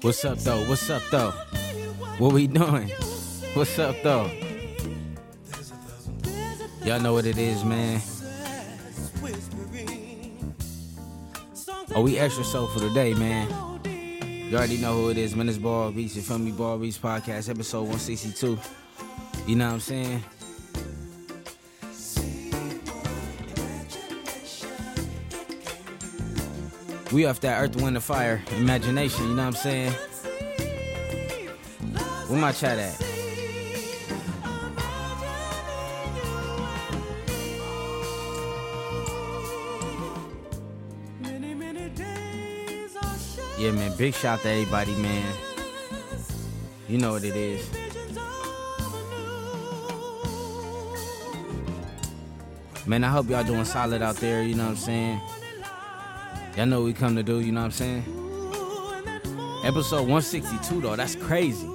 What's up though? What's up though? What we doing? What's up though? Y'all know what it is, man. Oh, we extra soulful today, man. You already know who it is, man. It's Ball Beats. You feel me? Ball Beats Podcast, episode 162. You know what I'm saying? We off that earth, wind, and fire imagination, you know what I'm saying? Where my chat at? Yeah, man, big shout to everybody, man. You know what it is. Man, I hope y'all doing solid out there, you know what I'm saying? Y'all know we come to do, you know what I'm saying? Episode 162 though, that's crazy.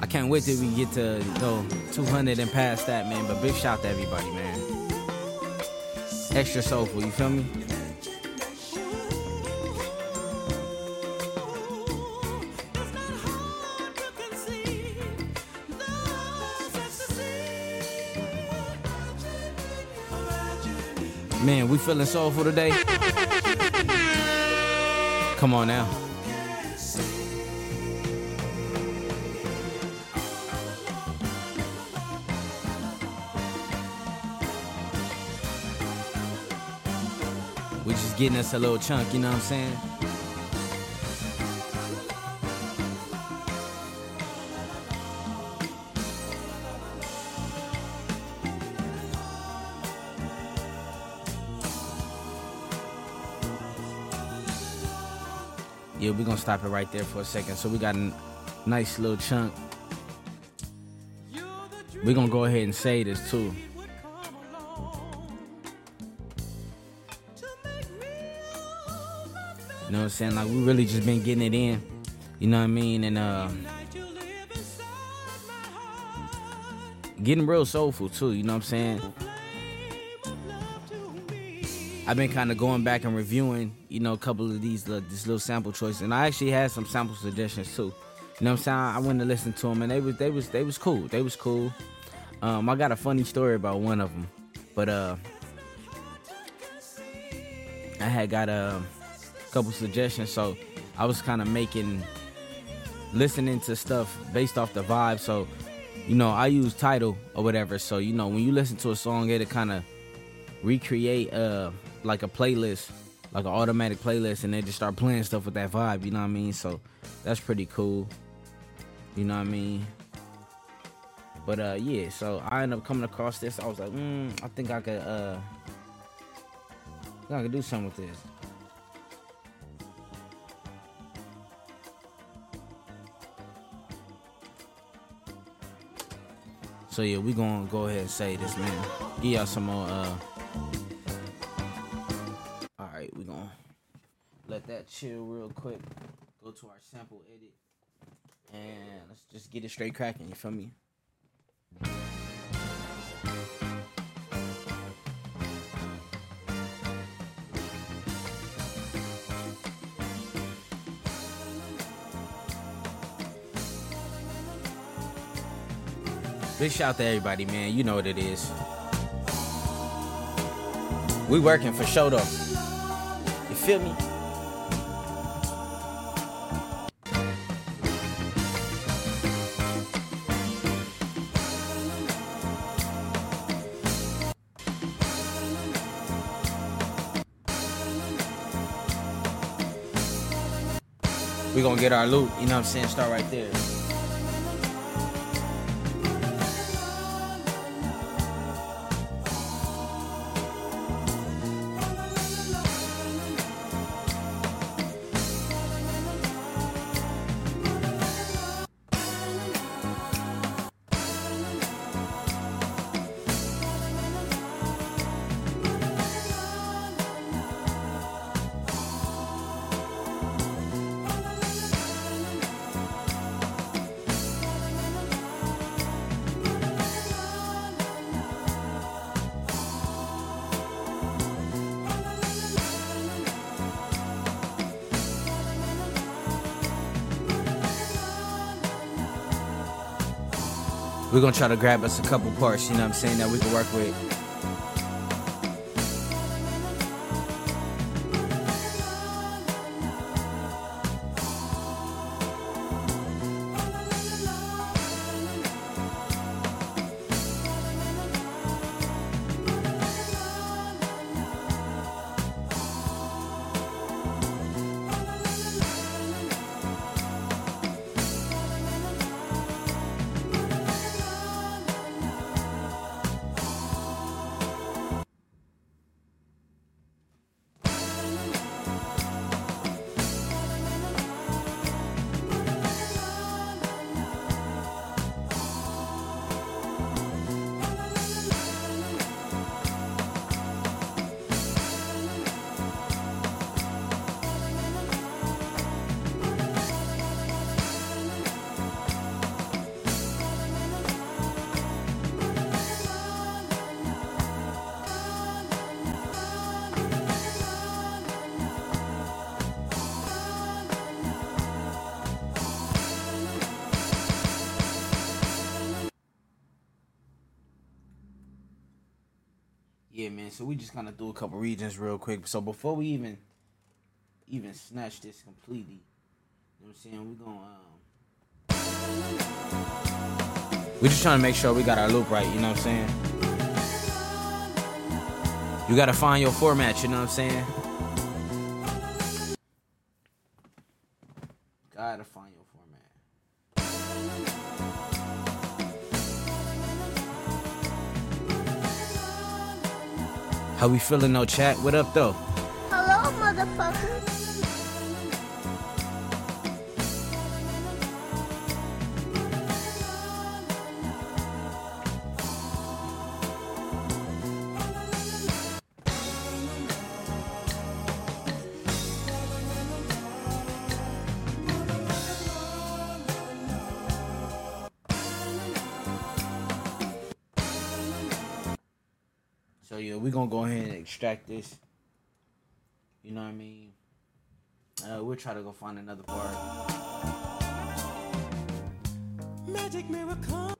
I can't wait till we get to know 200 and past that, man. But big shout to everybody, man. Extra soulful, you feel me? Man, we feeling soulful today. Come on now. We just getting us a little chunk, you know what I'm saying? We're gonna stop it right there for a second. So we got a nice little chunk. We're gonna go ahead and say this too. You know what I'm saying? Like we really just been getting it in. You know what I mean? And uh getting real soulful too, you know what I'm saying? I've been kind of going back and reviewing, you know, a couple of these uh, this little sample choices, and I actually had some sample suggestions too. You know what I'm saying? I went to listen to them, and they was they was they was cool. They was cool. Um, I got a funny story about one of them, but uh, I had got a couple suggestions, so I was kind of making listening to stuff based off the vibe. So, you know, I use Tidal or whatever. So, you know, when you listen to a song, it'll kind of recreate uh like a playlist, like an automatic playlist, and they just start playing stuff with that vibe. You know what I mean? So that's pretty cool. You know what I mean? But uh, yeah. So I ended up coming across this. I was like, mm, I think I could uh, I I could do something with this. So yeah, we gonna go ahead and say this, man. Give y'all some more uh let that chill real quick. Go to our sample edit. And let's just get it straight cracking, you feel me? Big shout out to everybody, man. You know what it is. We working for show though. You feel me? We gonna get our loot, you know what I'm saying? Start right there. We're gonna try to grab us a couple parts, you know what I'm saying, that we can work with. So we just kind of do a couple regions real quick. So before we even even snatch this completely, you know what I'm saying? We're gonna um We're just trying to make sure we got our loop right, you know what I'm saying? You gotta find your format, you know what I'm saying? Gotta find your How we feeling? No chat. What up though? Hello, motherfucker. Extract this. You know what I mean? Uh, we'll try to go find another part. Magic miracle.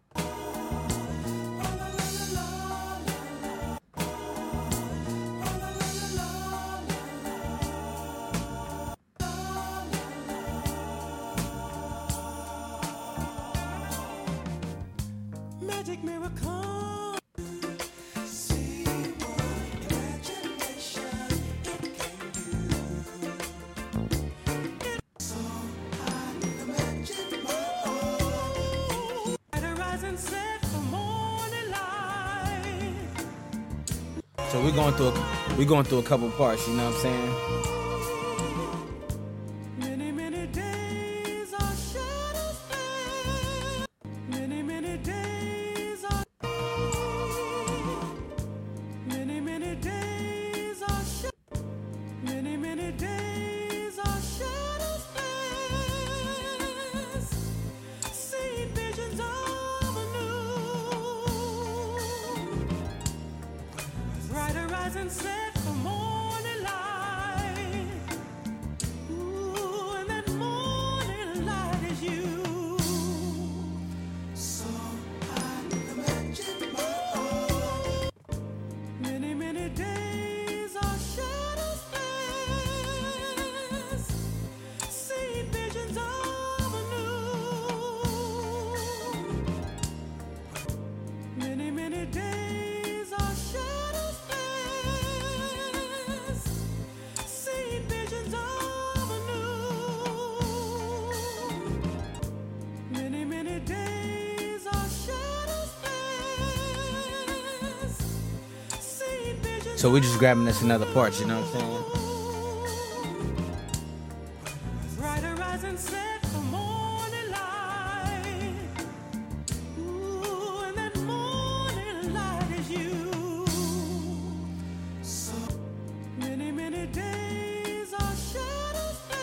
We going through a couple parts. You know what I'm saying? So we just grabbing this another part. You know what I'm saying? Brighter rise and set for morning light. Ooh, and that morning light is you. So many, many days our shadows pass.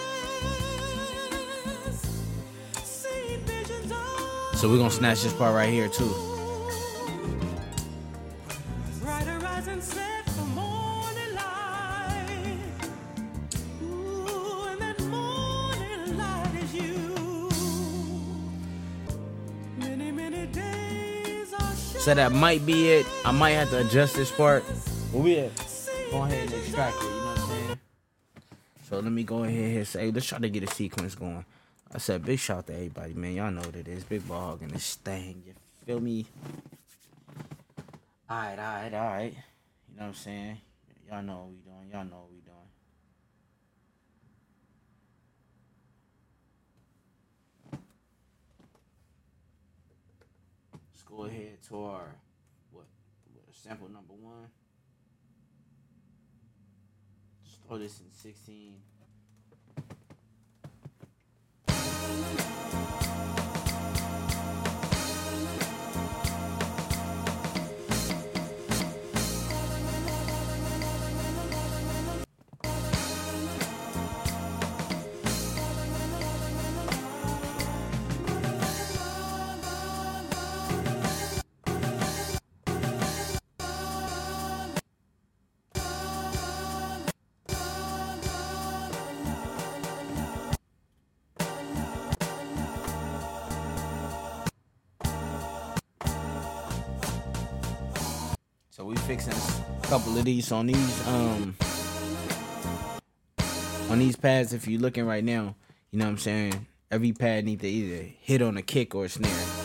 Visions of So we're gonna snatch this part right here too. So that might be it. I might have to adjust this part. But we at, go ahead and extract it, you know what I'm saying? So let me go ahead and say, let's try to get a sequence going. I said, big shout out to everybody, man. Y'all know what it is. Big ball and this thing. You feel me? Alright, alright, alright. You know what I'm saying? Y'all know what we doing. Y'all know we doing. Let's go ahead to our what, what sample number one. Just throw this in 16. Fixing a couple of these on these um on these pads. If you're looking right now, you know what I'm saying. Every pad need to either hit on a kick or a snare.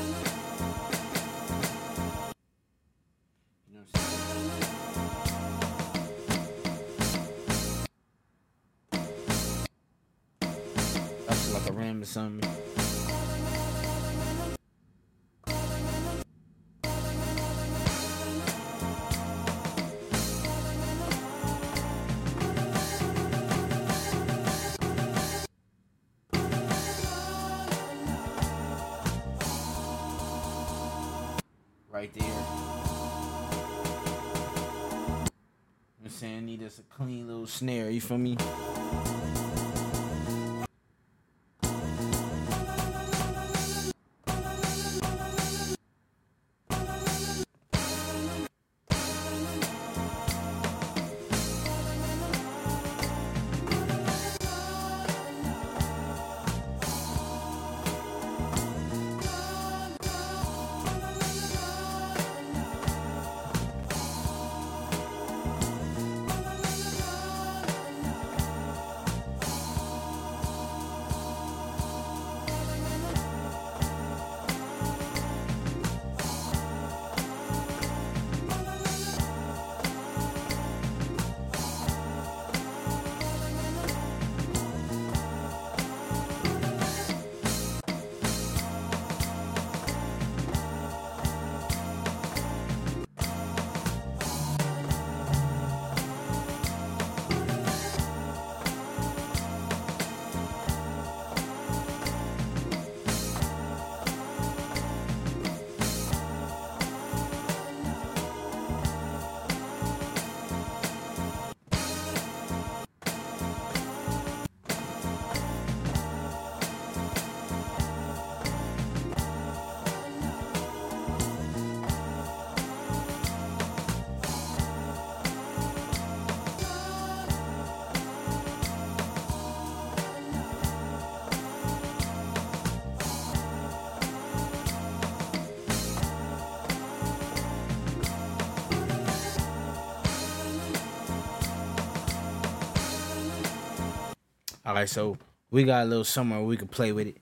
Right, so we got a little somewhere we can play with it.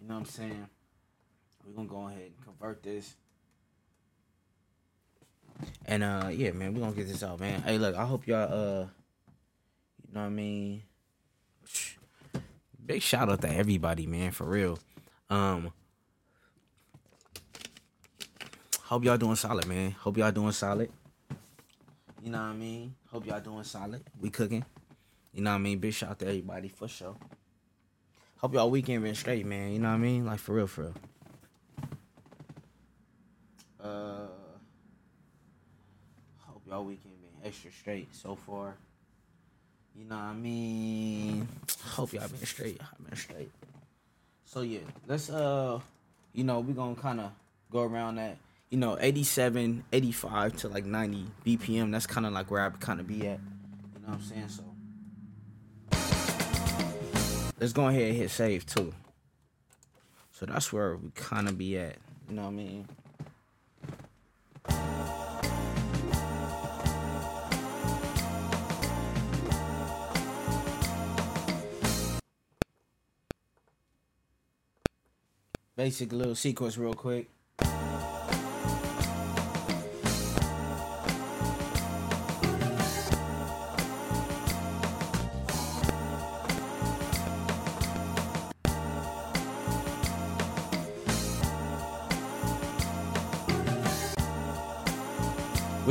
You know what I'm saying? We're gonna go ahead and convert this. And uh yeah, man, we're gonna get this out, man. Hey look, I hope y'all uh you know what I mean. Big shout out to everybody, man, for real. Um hope y'all doing solid, man. Hope y'all doing solid. You know what I mean? Hope y'all doing solid. We cooking. You know what I mean? Big shout out to everybody for sure. Hope y'all weekend been straight, man. You know what I mean? Like for real, for real. Uh, hope y'all weekend been extra straight so far. You know what I mean? Hope y'all been straight. I've been straight. So yeah, let's uh, you know, we gonna kind of go around that. You know, 87, 85 to like 90 BPM. That's kind of like where I kind of be at. You know what I'm saying? So let's go ahead and hit save too. So that's where we kind of be at. You know what I mean? Basic little sequence real quick.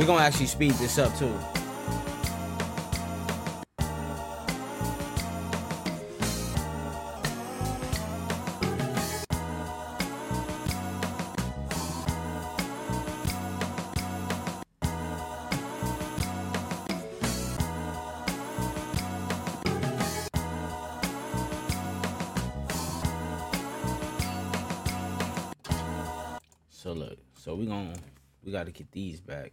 We're gonna actually speed this up too. So look, so we gonna we gotta get these back.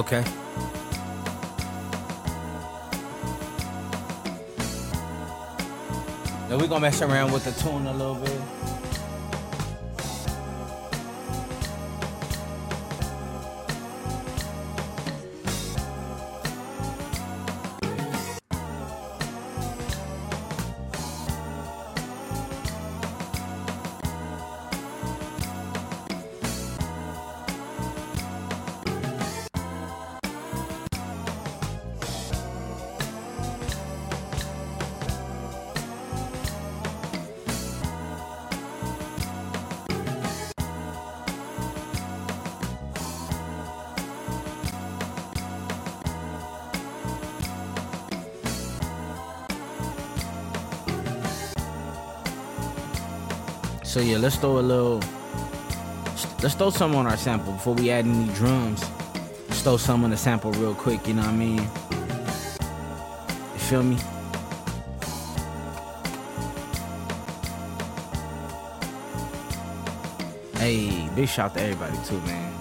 Okay. Now we're gonna mess around with the tune a little bit. So yeah, let's throw a little. Let's throw some on our sample before we add any drums. Let's throw some on the sample real quick. You know what I mean? You feel me? Hey, big shout to everybody too, man.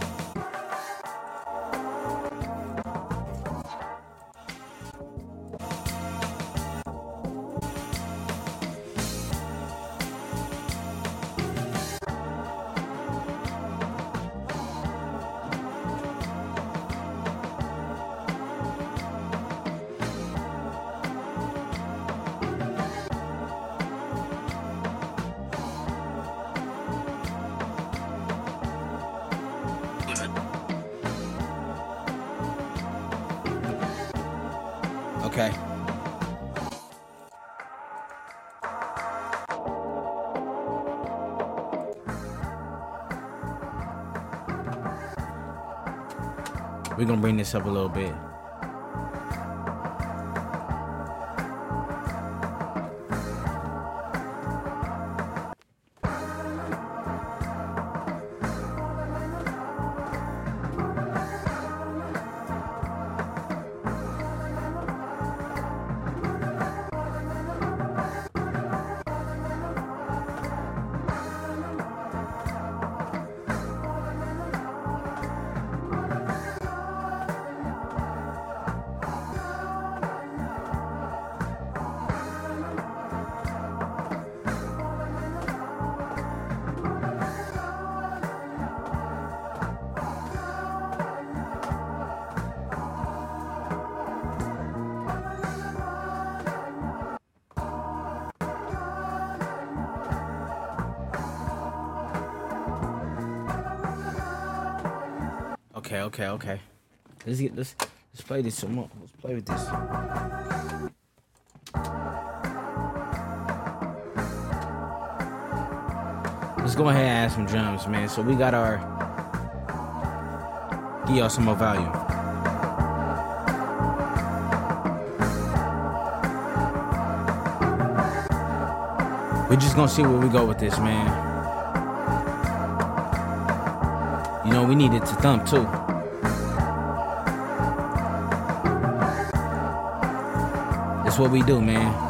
Gonna bring this up a little bit. Okay, okay, okay. Let's get let's let's play this some more. Let's play with this. Let's go ahead and add some drums, man. So we got our give y'all some more volume. We're just gonna see where we go with this, man. We needed to thump too. That's what we do, man.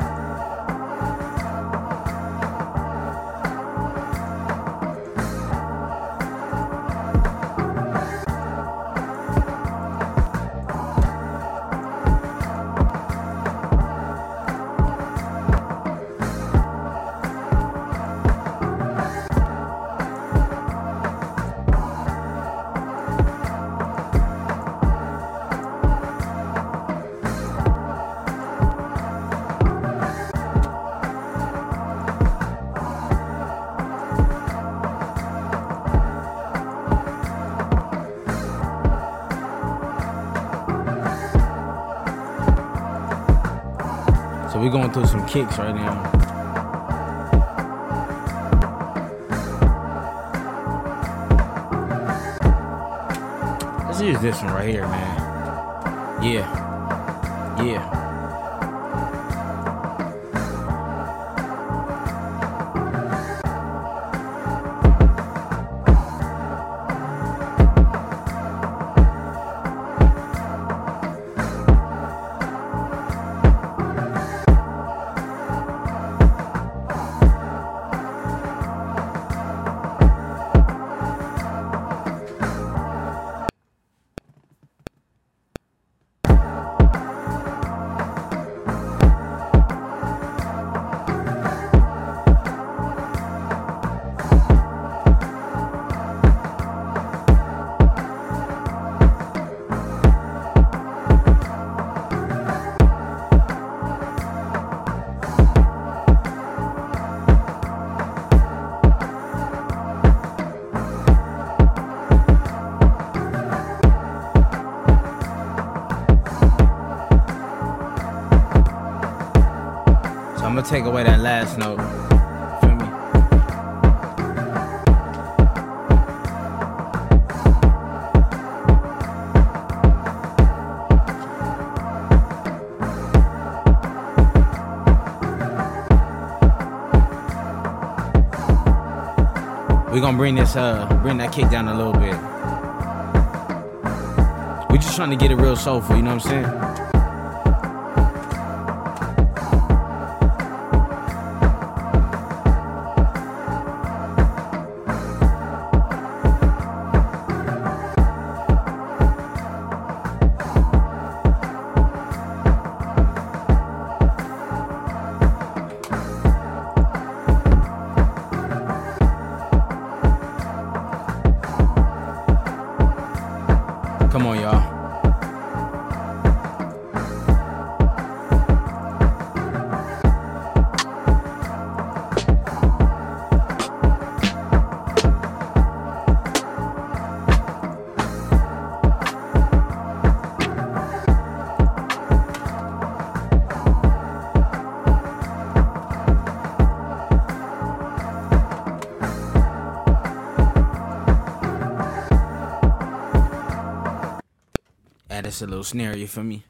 Kicks right now. Let's use this one right here, man. Yeah. Take away that last note. We're gonna bring this uh bring that kick down a little bit. we just trying to get it real soulful, you know what I'm saying? Us a little snare, you for me?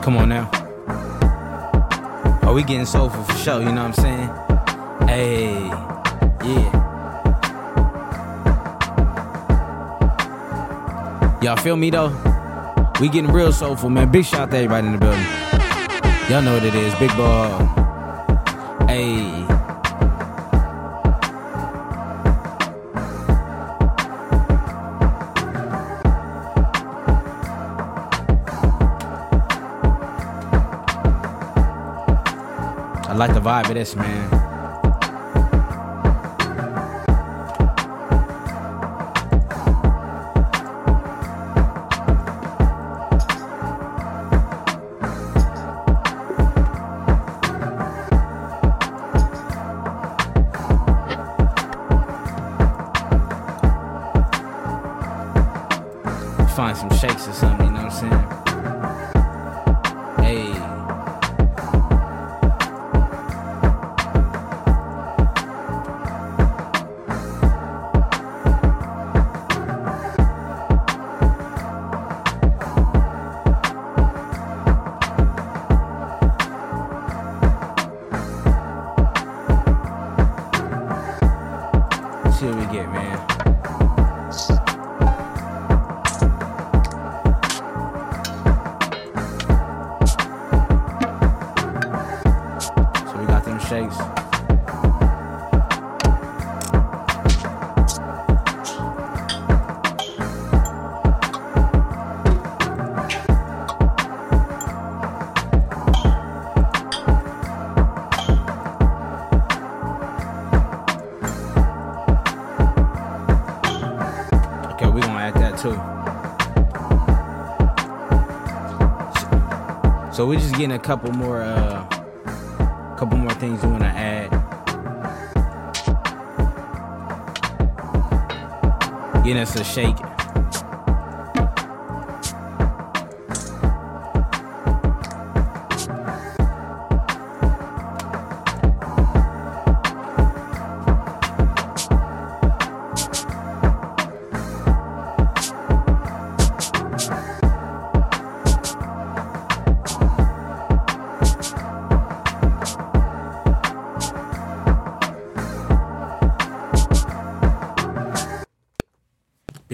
Come on now. Are we getting soulful for sure? You know what I'm saying? Hey, yeah. Y'all feel me though? We getting real soulful, man. Big shout out to everybody in the building. Y'all know what it is. Big ball. Hey. I like the vibe of this, man. So, we're just getting a couple more uh couple more things we wanna add. Getting us a shake.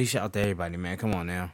Shout out to everybody, man. Come on now.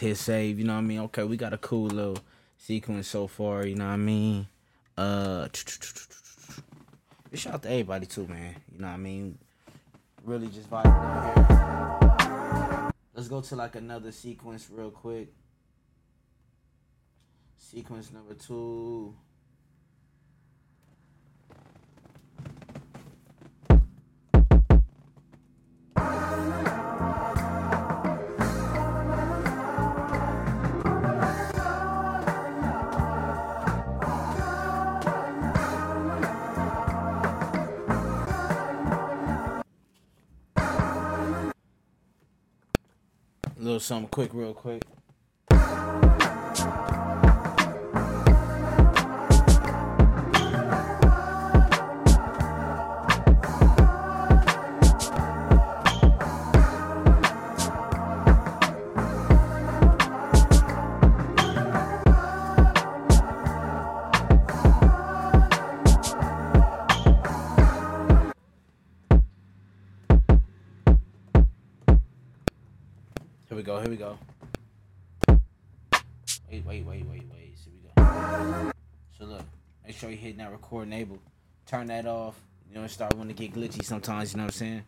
Hit save. You know what I mean? Okay, we got a cool little sequence so far. You know what I mean? Uh, shout out to everybody too, man. You know what I mean? Really just vibing out here. Let's go to like another sequence real quick. Sequence number two. Something quick, real quick. We go. Here we go. Wait, wait, wait, wait, wait. Here we go. So look, make sure you hit that record enable. Turn that off. You know, start when to get glitchy sometimes. You know what I'm saying?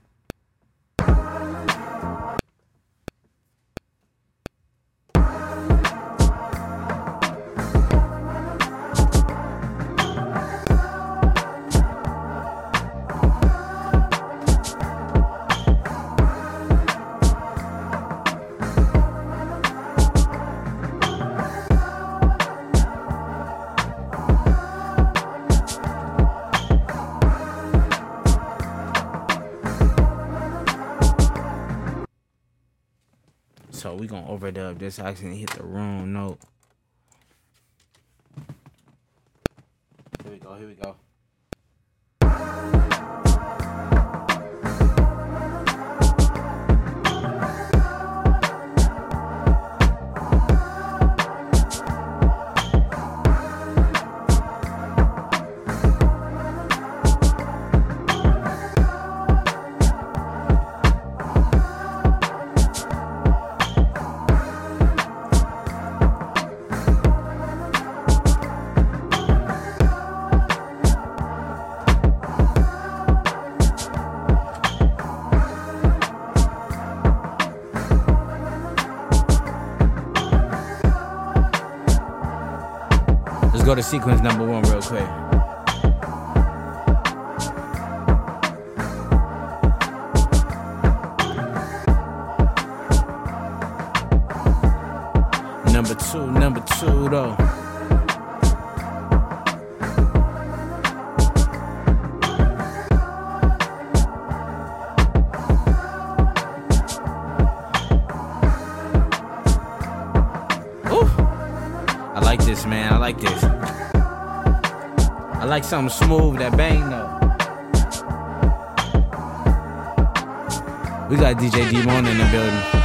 Gonna overdub this. I accidentally hit the wrong note. Here we go. Here we go. Go to sequence number one real quick. Number two, number two though. Something smooth that bang though. We got DJ D1 in the building.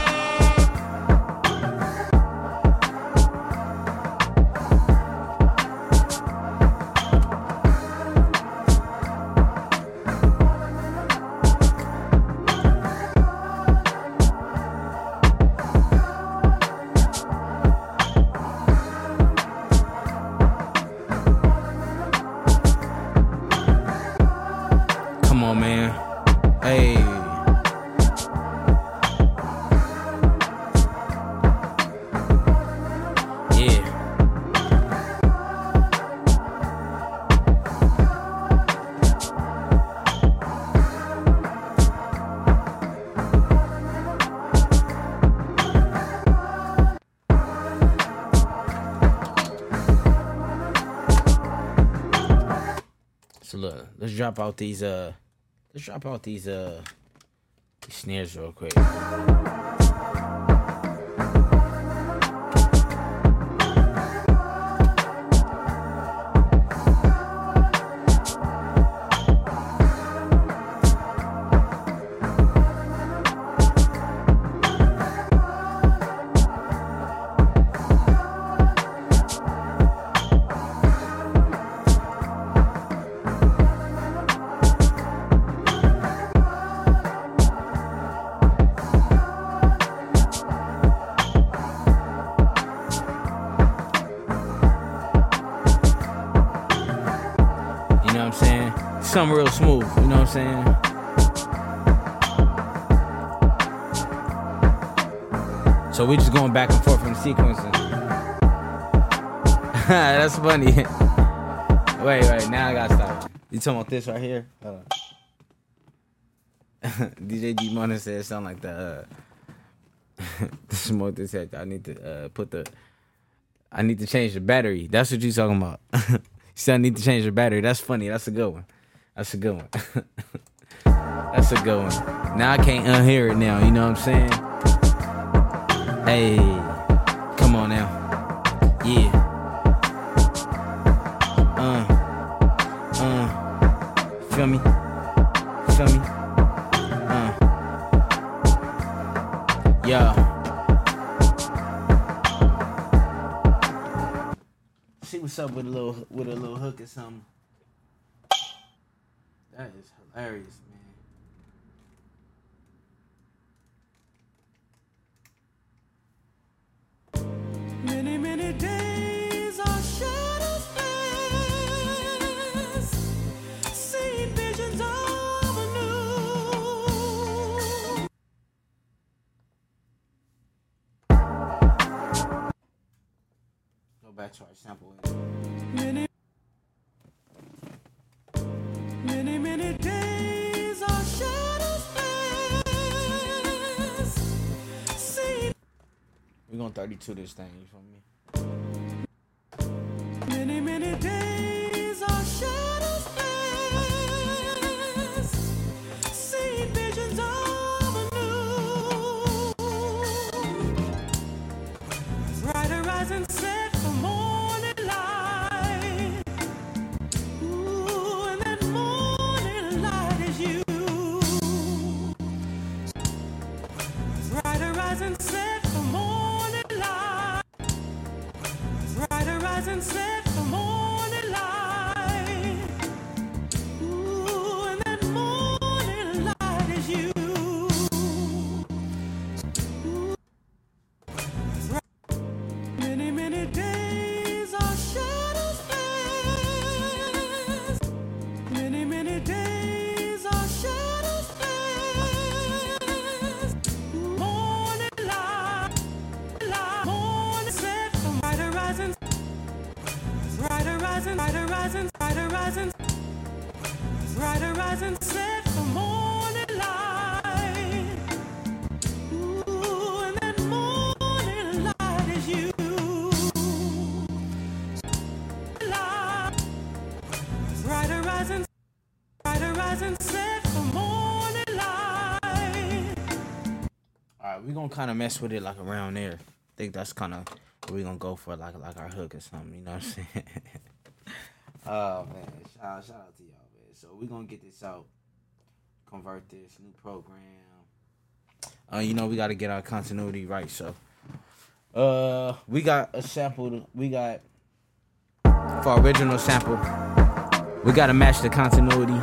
Drop out these uh let's drop out these uh these snares real quick. Something real smooth, you know what I'm saying? So we're just going back and forth from the sequences. That's funny. wait, wait, now I gotta stop. You talking about this right here? Hold on. DJ D Money said sound like the uh, the smoke head. I need to uh, put the I need to change the battery. That's what you talking about. you said I need to change the battery. That's funny. That's a good one. That's a good one. That's a good one. Now I can't unhear it now. You know what I'm saying? Hey, come on now. Yeah. Uh, uh, feel me? Feel me? Uh, yeah. See what's up with a little with a little hook or something. That is hilarious, man. Many, many days our shadows pass, seeing visions of a new. Go back to our sample. Many, We're gonna 32 this thing, you feel me? All right, we gonna kind of mess with it like around there. I think that's kind of what we gonna go for, like like our hook or something. You know what I'm saying? oh man, shout shout out to y'all, man. So we're gonna get this out, convert this new program. Uh, you know we got to get our continuity right. So, uh, we got a sample. We got for original sample. We gotta match the continuity.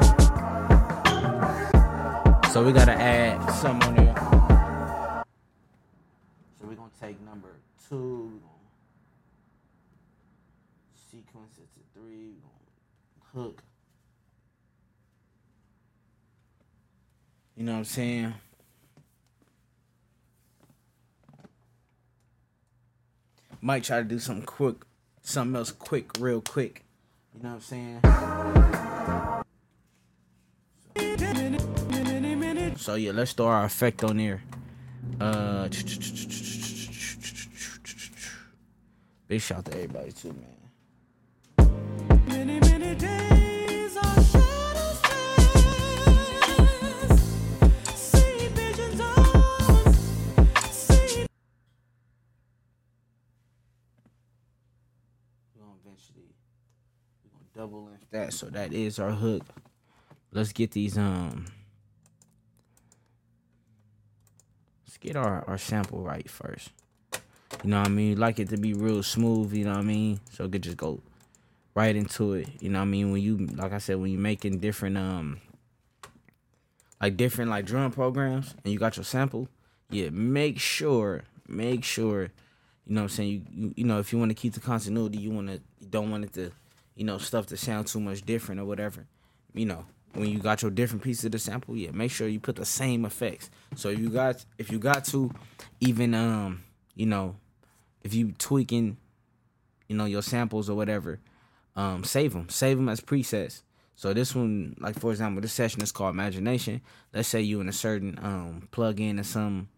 So we gotta add some on there. So take number two, sequence it to three, hook. You know what I'm saying? Might try to do something quick, something else quick, real quick. You know what I'm saying? Many So yeah, let's throw our effect on there. Uh, big shout to everybody too, man. Many, many days our shadows pass. See visions of, see We're gonna eventually we're gonna double length that, so that is our hook. Let's get these um let's get our, our sample right first. You know what I mean? Like it to be real smooth, you know what I mean? So it could just go right into it. You know what I mean? When you like I said, when you making different um like different like drum programs and you got your sample, yeah, make sure, make sure you know what I'm saying? You you, you know, if you want to keep the continuity, you want to you don't want it to, you know, stuff to sound too much different or whatever. You know, when you got your different pieces of the sample, yeah, make sure you put the same effects. So if you got if you got to even um, you know, if you tweaking, you know, your samples or whatever, um, save them, save them as presets. So this one, like for example, this session is called Imagination. Let's say you in a certain um plug-in or some,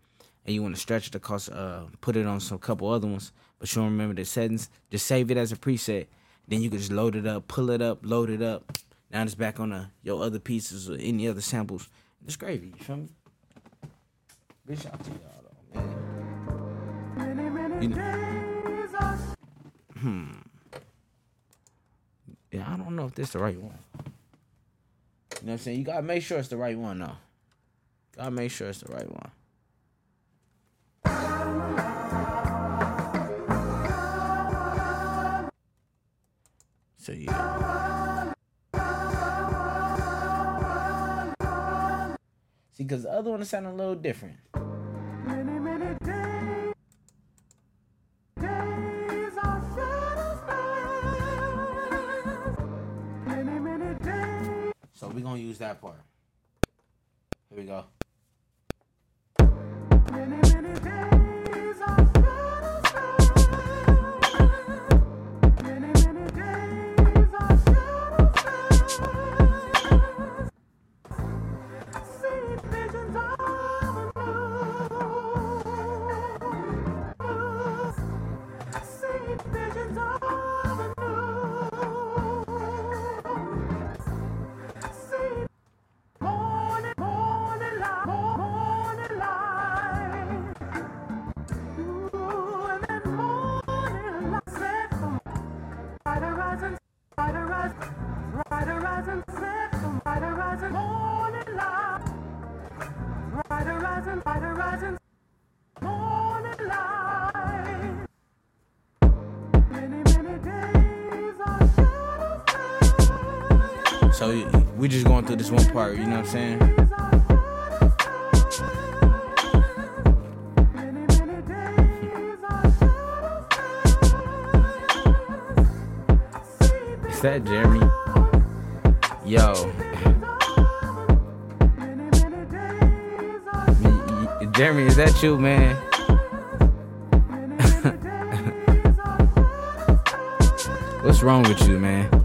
and you want to stretch it across, uh, put it on some couple other ones, but you don't remember the settings. Just save it as a preset. Then you can just load it up, pull it up, load it up. Now it's back on the, your other pieces or any other samples. It's gravy. You feel me? Big shout to y'all though, man. You know- our Yeah, I don't know if this the right one. You know what I'm saying? You gotta make sure it's the right one though. Gotta make sure it's the right one. So yeah. See, cause the other one sounded a little different. Just one part, you know what I'm saying? Is that Jeremy? Yo, Jeremy, is that you, man? What's wrong with you, man?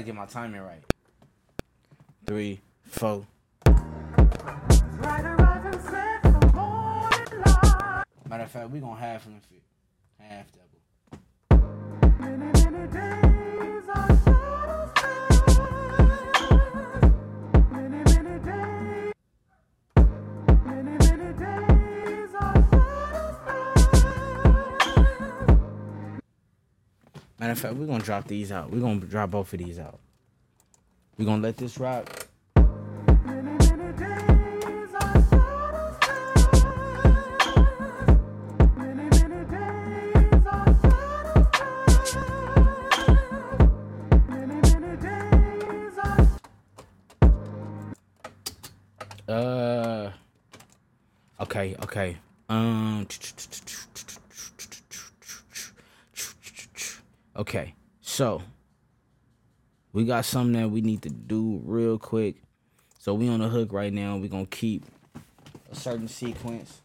Gotta get my timing right. Three, four. Matter of fact, we gonna half them fit. Half double. Matter of fact, we're gonna drop these out. We're gonna drop both of these out. We're gonna let this rock. Uh okay, okay. Um Okay. So we got something that we need to do real quick. So we on the hook right now. We're gonna keep a certain sequence.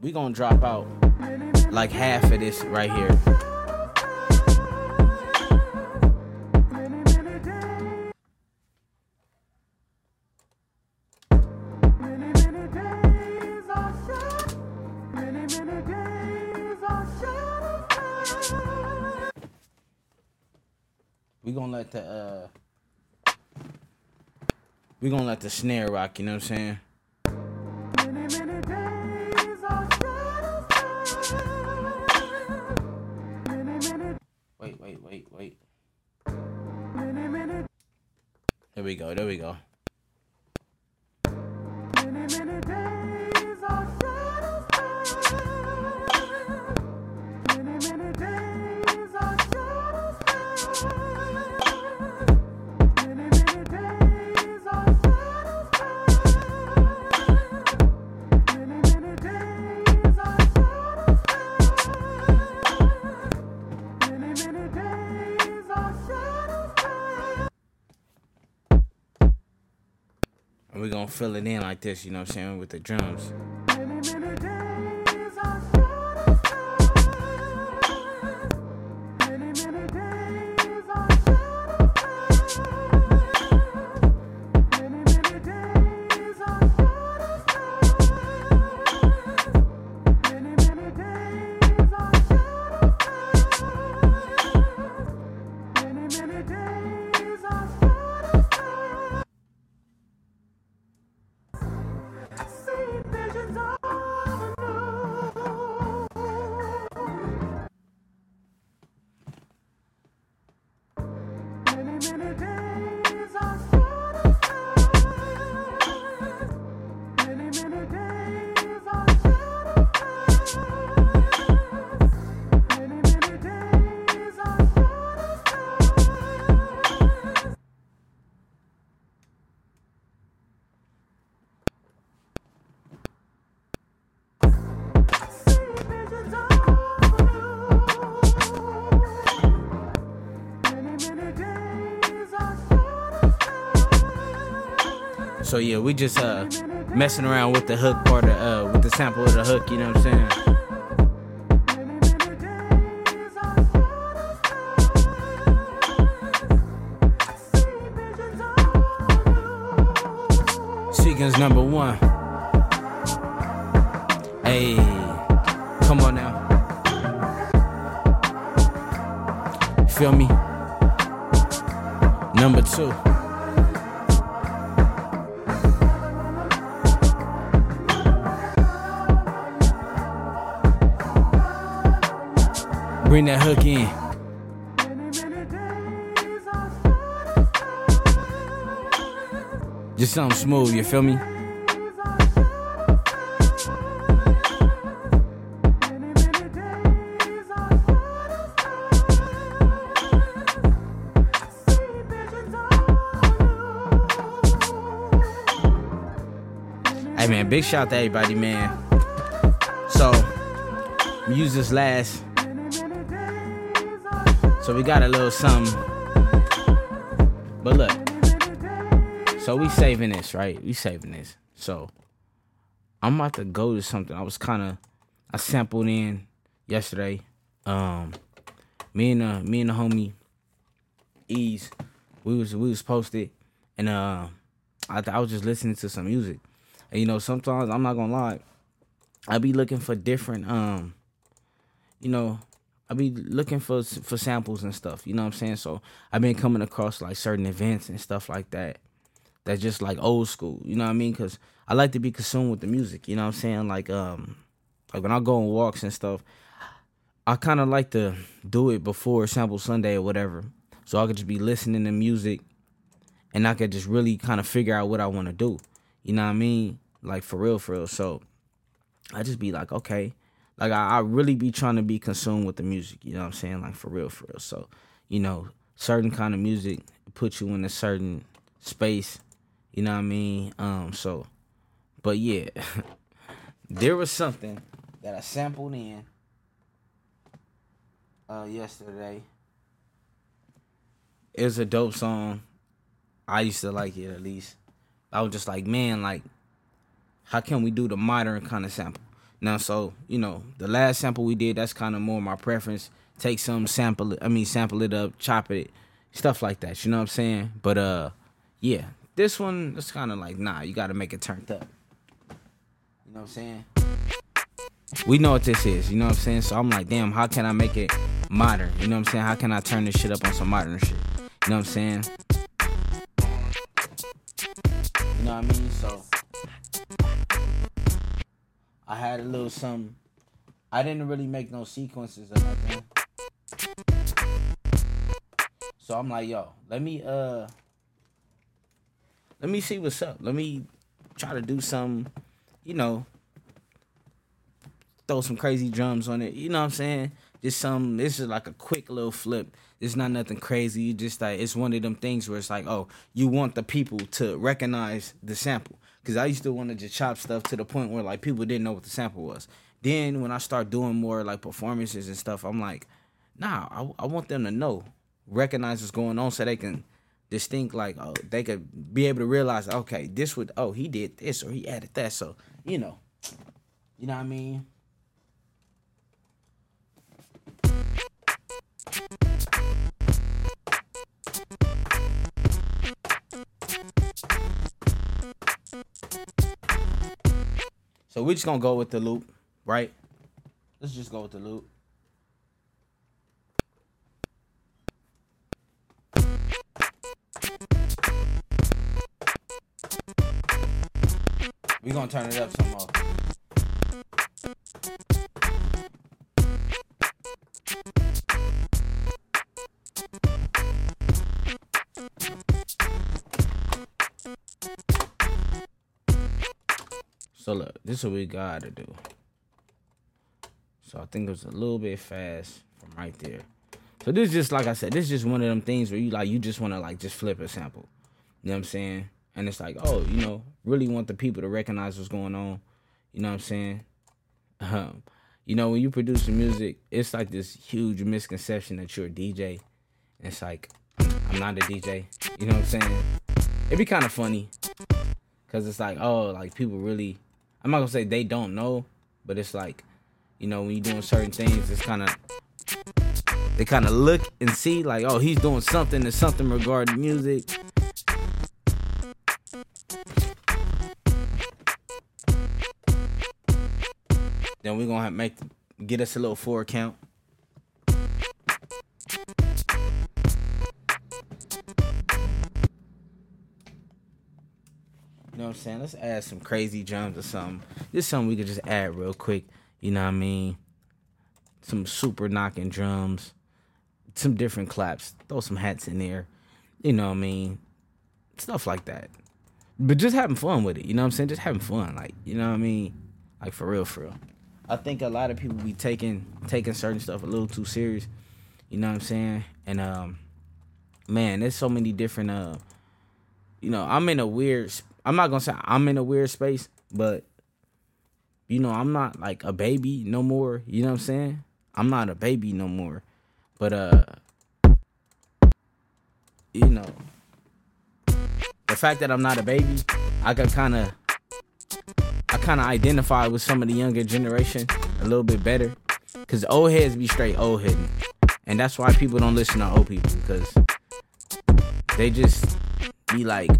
We gonna drop out like half of this right here. The uh we gonna let the snare rock, you know what I'm saying? Wait, wait, wait, wait. There we go, there we go. Fill it in like this, you know what I'm saying, with the drums. So yeah, we just uh messing around with the hook part of uh with the sample of the hook, you know what I'm saying? Something smooth, you feel me? Hey man, big shout out to everybody, man. So, use this last So we got a little something. So we saving this, right? We saving this. So I'm about to go to something. I was kind of I sampled in yesterday. Um me and uh me and the homie Ease, we was we was posted and uh I, I was just listening to some music. And you know, sometimes I'm not gonna lie, I be looking for different um you know, I be looking for for samples and stuff. You know what I'm saying? So I've been coming across like certain events and stuff like that. That's just like old school. You know what I mean? Cause I like to be consumed with the music. You know what I'm saying? Like um, like when I go on walks and stuff, I kind of like to do it before Sample Sunday or whatever, so I could just be listening to music, and I could just really kind of figure out what I want to do. You know what I mean? Like for real, for real. So I just be like, okay, like I, I really be trying to be consumed with the music. You know what I'm saying? Like for real, for real. So you know, certain kind of music puts you in a certain space. You know what I mean? Um. So, but yeah, there was something that I sampled in uh yesterday. It was a dope song. I used to like it at least. I was just like, man, like, how can we do the modern kind of sample? Now, so you know, the last sample we did, that's kind of more my preference. Take some sample it, I mean, sample it up, chop it, stuff like that. You know what I'm saying? But uh, yeah, this one, it's kind of like, nah, you got to make it turned up. You know what I'm saying? We know what this is. You know what I'm saying? So I'm like, damn, how can I make it modern? You know what I'm saying? How can I turn this shit up on some modern shit? You know what I'm saying? You know what I mean? So I had a little something. I didn't really make no sequences or nothing. So I'm like, yo, let me uh let me see what's up. Let me try to do some, you know, throw some crazy drums on it. You know what I'm saying? Just some this is like a quick little flip. It's not nothing crazy. You just like it's one of them things where it's like, oh, you want the people to recognize the sample. Cause I used to want to just chop stuff to the point where like people didn't know what the sample was. Then when I start doing more like performances and stuff, I'm like, nah, I, I want them to know, recognize what's going on, so they can distinct like oh they could be able to realize okay this would oh he did this or he added that so you know you know what I mean So we're just gonna go with the loop, right? Let's just go with the loop. We gonna turn it up some more. So look, this is what we gotta do. So I think it was a little bit fast from right there. So this is just like I said, this is just one of them things where you like you just wanna like just flip a sample. You know what I'm saying? And it's like, oh, you know, really want the people to recognize what's going on. You know what I'm saying? Um, you know, when you produce the music, it's like this huge misconception that you're a DJ. And it's like, I'm not a DJ. You know what I'm saying? It'd be kind of funny. Cause it's like, oh, like people really I'm not gonna say they don't know, but it's like, you know, when you're doing certain things, it's kind of they kind of look and see like, oh, he's doing something to something regarding music. Then we're gonna make get us a little four count. You know what I'm saying? Let's add some crazy drums or something. Just something we could just add real quick. You know what I mean? Some super knocking drums, some different claps. Throw some hats in there. You know what I mean? Stuff like that. But just having fun with it. You know what I'm saying? Just having fun. Like, you know what I mean? Like for real, for real. I think a lot of people be taking taking certain stuff a little too serious. You know what I'm saying? And um man, there's so many different uh you know, I'm in a weird I'm not gonna say I'm in a weird space, but you know, I'm not like a baby no more. You know what I'm saying? I'm not a baby no more. But uh you know, the fact that I'm not a baby, I can kind of, I kind of identify with some of the younger generation a little bit better, cause old heads be straight old heading, and that's why people don't listen to old people, because they just be like,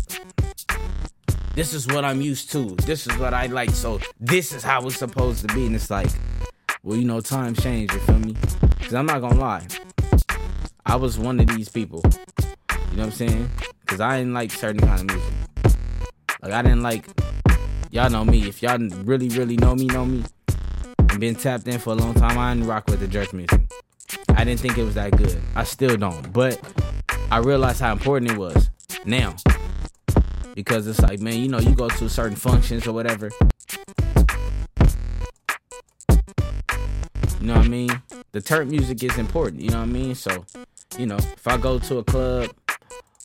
this is what I'm used to, this is what I like, so this is how it's supposed to be, and it's like, well, you know, times change, you feel me? Cause I'm not gonna lie, I was one of these people. You know what I'm saying? Cause I didn't like certain kind of music. Like I didn't like y'all know me. If y'all really, really know me, know me, and been tapped in for a long time, I didn't rock with the jerk music. I didn't think it was that good. I still don't. But I realized how important it was now. Because it's like, man, you know, you go to certain functions or whatever. You know what I mean? The turf music is important, you know what I mean? So, you know, if I go to a club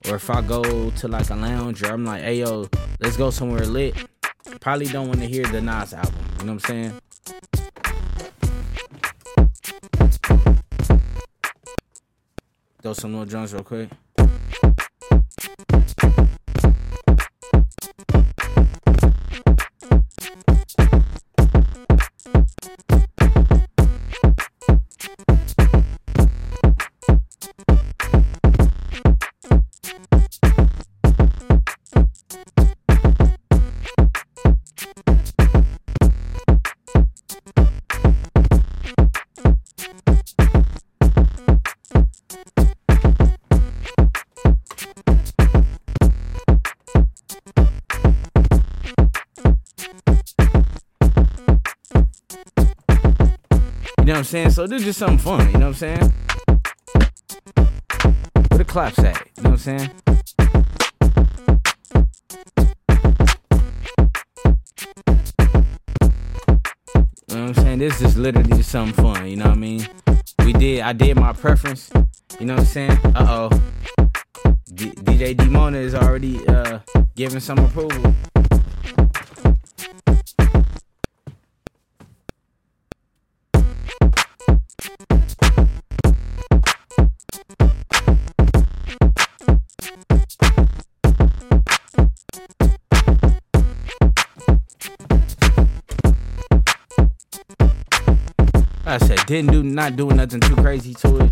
or if I go to like a lounge or I'm like, hey yo, let's go somewhere lit. Probably don't want to hear the Nas album. You know what I'm saying? Throw some little drums real quick. I'm saying? So is just something fun, you know what I'm saying? Where the claps at? You know what I'm saying? You know what I'm saying? This is literally just something fun, you know what I mean? We did, I did my preference, you know what I'm saying? Uh oh. D- DJ Dimona is already uh, giving some approval. Didn't do, not doing nothing too crazy to it.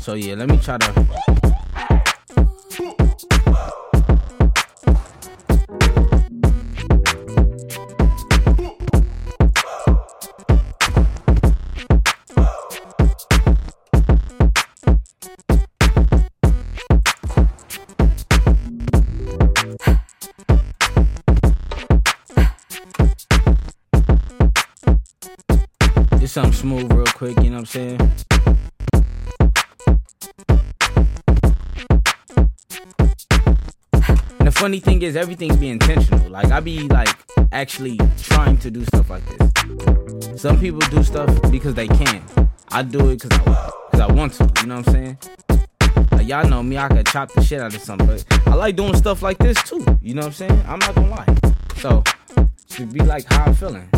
So yeah, let me try to. Saying? And the funny thing is everything's be intentional. Like I be like actually trying to do stuff like this. Some people do stuff because they can. I do it cause I, cause I want to, you know what I'm saying? Like y'all know me, I could chop the shit out of something, but I like doing stuff like this too. You know what I'm saying? I'm not gonna lie. So should be like how I'm feeling.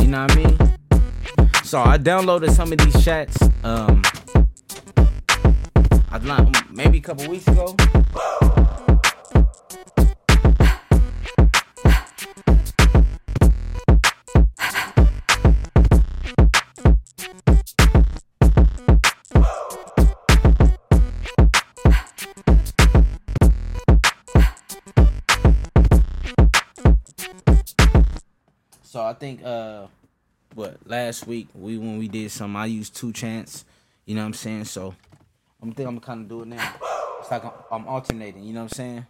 You know what I mean? So I downloaded some of these chats. Um, I maybe a couple weeks ago. So I think uh last week we when we did some I used two chants, you know what I'm saying? So I'm think I'm kind of do it now. It's like I'm, I'm alternating, you know what I'm saying?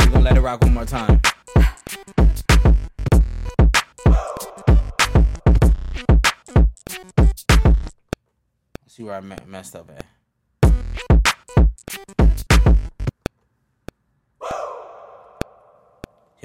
We're gonna let it rock one more time. See where I messed up at.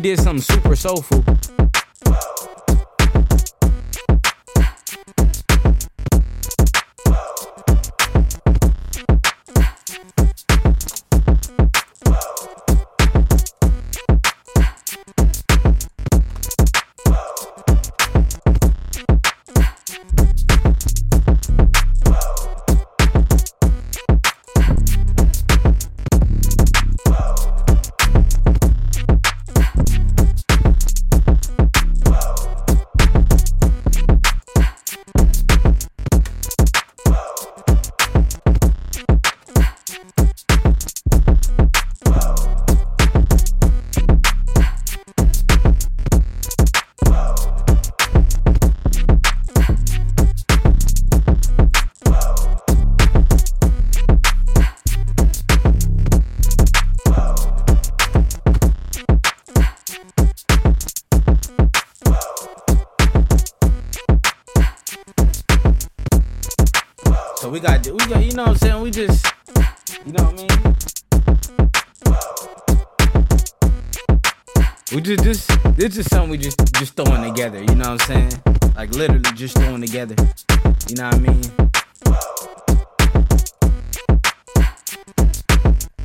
We did something super soulful. So we got, we got, you know what I'm saying? We just, you know what I mean? We just, just, this is something we just, just throwing together. You know what I'm saying? Like literally just throwing together. You know what I mean?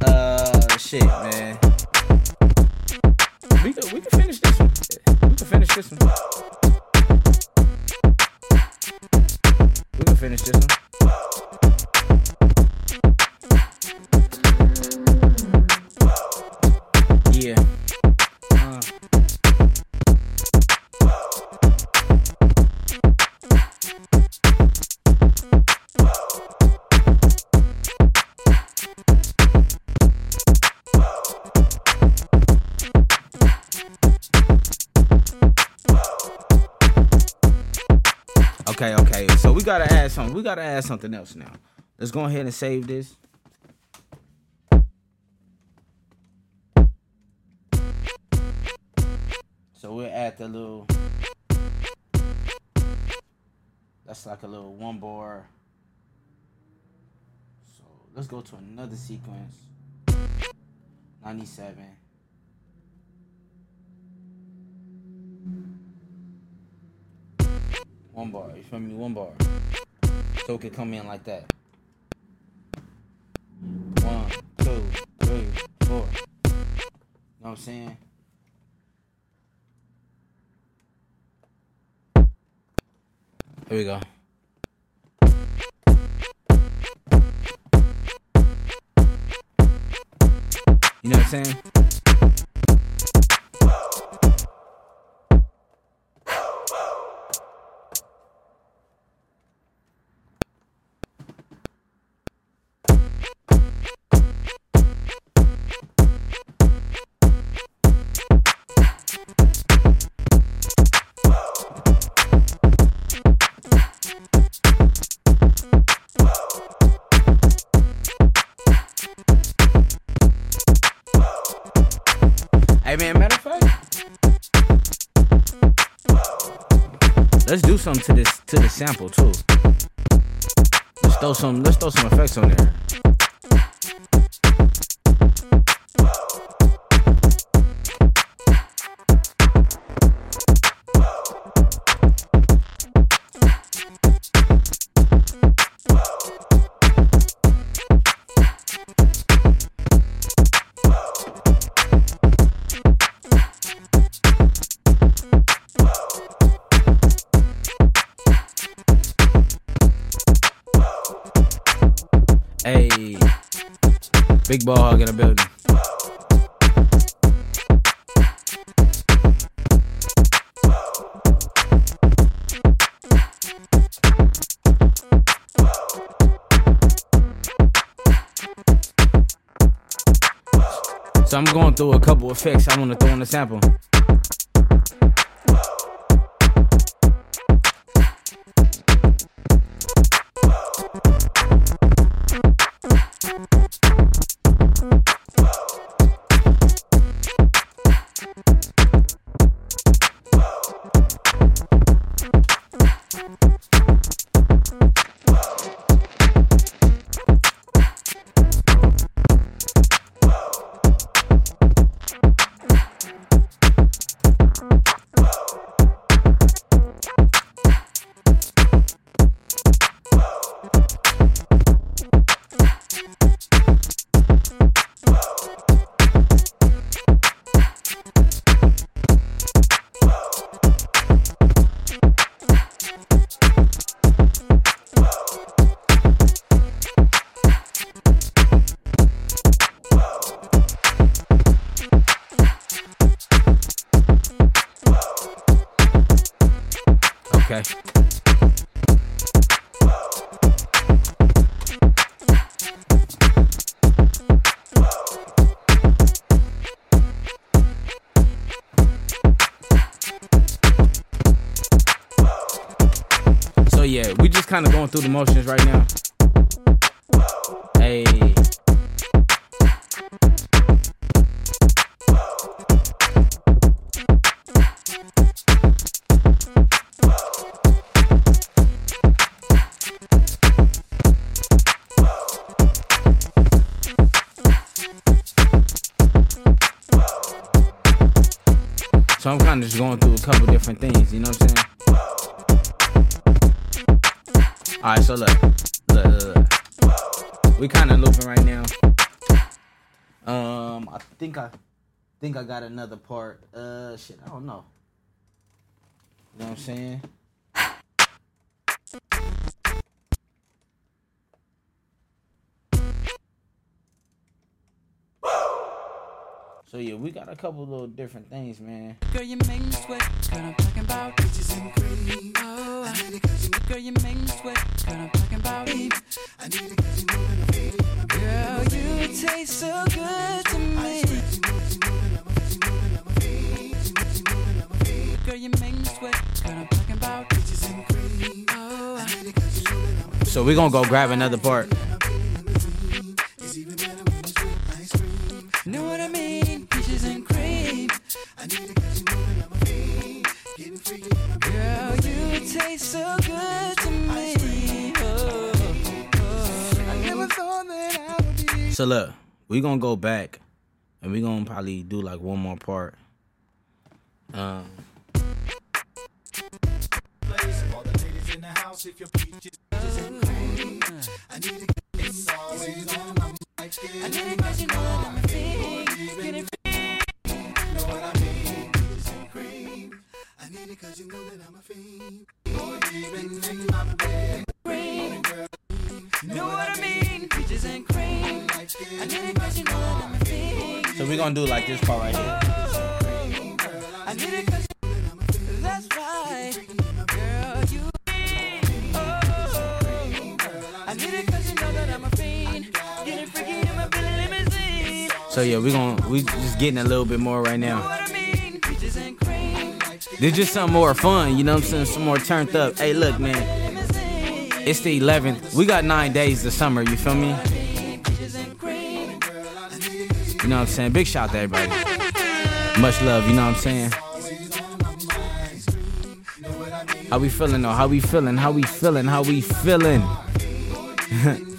Uh, shit, man. We can, finish this one. We can finish this one. We can finish this one. Something. We gotta add something else now. Let's go ahead and save this. So we'll add the little. That's like a little one bar. So let's go to another sequence. 97. One bar, you feel me? One bar. So it could come in like that. One, two, three, four. You know what I'm saying? Here we go. You know what I'm saying? Ball hog in the building. So I'm going through a couple effects I want to throw in the sample. Another part. Uh, shit, I don't know. You know what I'm saying? So yeah, we got a couple little different things, man. Girl, you make me sweat. Girl, I'm talking about peaches and cream. Oh, girl, you make me sweat. Girl, I'm talking about. I need 'cause me. Girl, you taste so good to me. Girl, you make me sweat. Girl, I'm talking about peaches and cream. Oh, So we're gonna go grab another part. know what I mean? Peaches and cream. I need it 'cause you're moving on my feet. Getting freaky. Girl, you taste so good to me. Oh, oh. I never thought that I would be. So look, we gonna go back, and we're gonna probably do like one more part. Um, house, if your peaches and cream. I need it. It's always on my mind. I need it 'cause you know that I'm a fiend. Getting Know what I mean? Peaches and cream. I need it 'cause you know that I'm a fiend. Boy, even make my bed. cream. Know what I mean? Peaches and cream. I need it 'cause you know that I'm a fiend. so we're gonna do like this part right here. I need it 'cause that's right. So yeah, we gonna we just getting a little bit more right now. This just something more fun, you know what I'm saying? Some more turned up. Hey, look, man, it's the 11th. We got nine days to summer. You feel me? You know what I'm saying? Big shout out to everybody. Much love. You know what I'm saying? How we feeling though? How we feeling? How we feeling? How we feeling?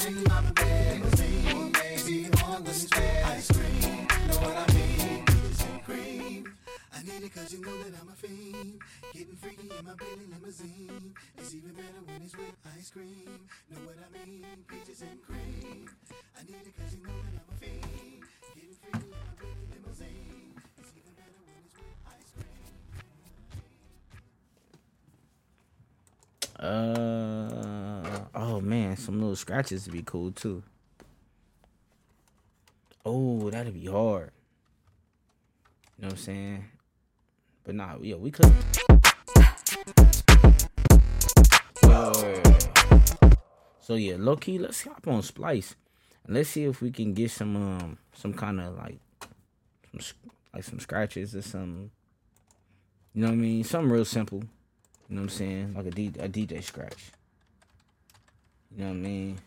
I mean? Peaches and cream. I need it 'cause you know that I'm a fiend. Getting freaky in my Billy limousine. It's even better when it's with ice cream. Uh oh man, some little scratches would be cool too. Oh, that'd be hard. You know what I'm saying? But nah, yeah, we could. So yeah, low key, let's hop on Splice and let's see if we can get some um some kind of like some like some scratches or some. You know what I mean? Something real simple. You know what I'm saying? Like a, D, a DJ scratch. You know what I mean?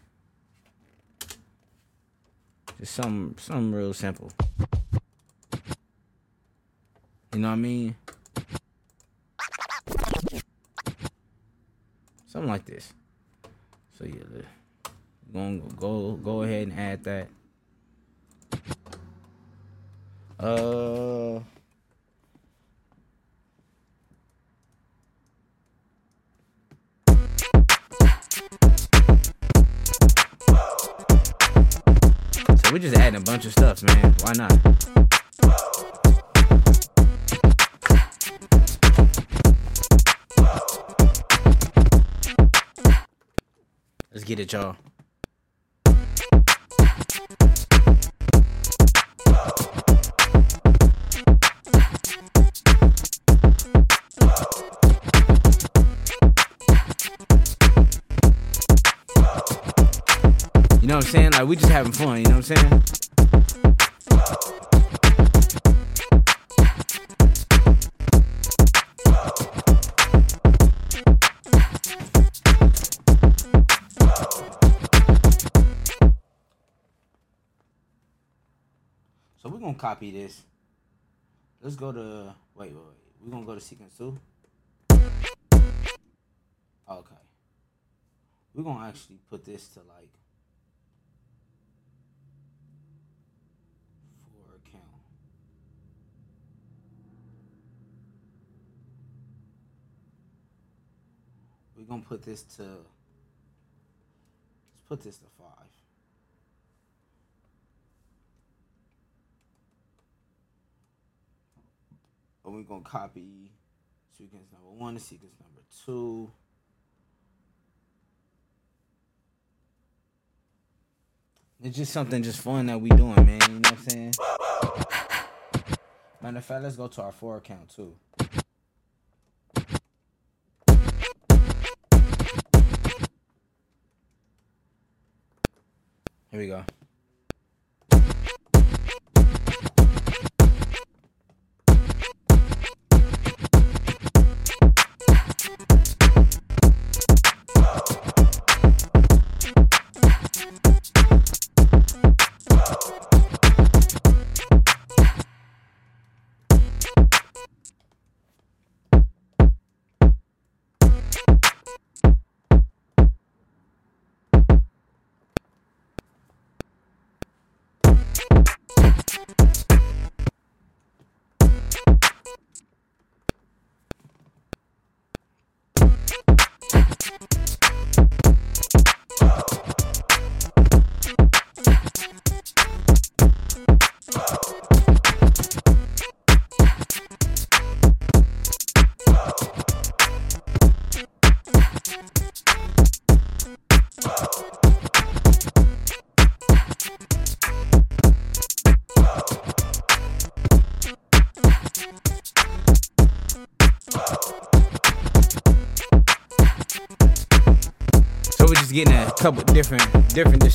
Just some something real simple. You know what I mean? Something like this. So yeah, gonna go go ahead and add that. Uh So we just adding a bunch of stuff, man. Why not? Get it, y'all. You know what I'm saying? Like we just having fun, you know what I'm saying? Copy this. Let's go to wait, wait, wait. We're gonna go to sequence two. Okay. We're gonna actually put this to like four count. We're gonna put this to let's put this to five. And we're gonna copy sequence number one to sequence number two. It's just something just fun that we doing, man. You know what I'm saying? Matter of fact, let's go to our four account too. Here we go.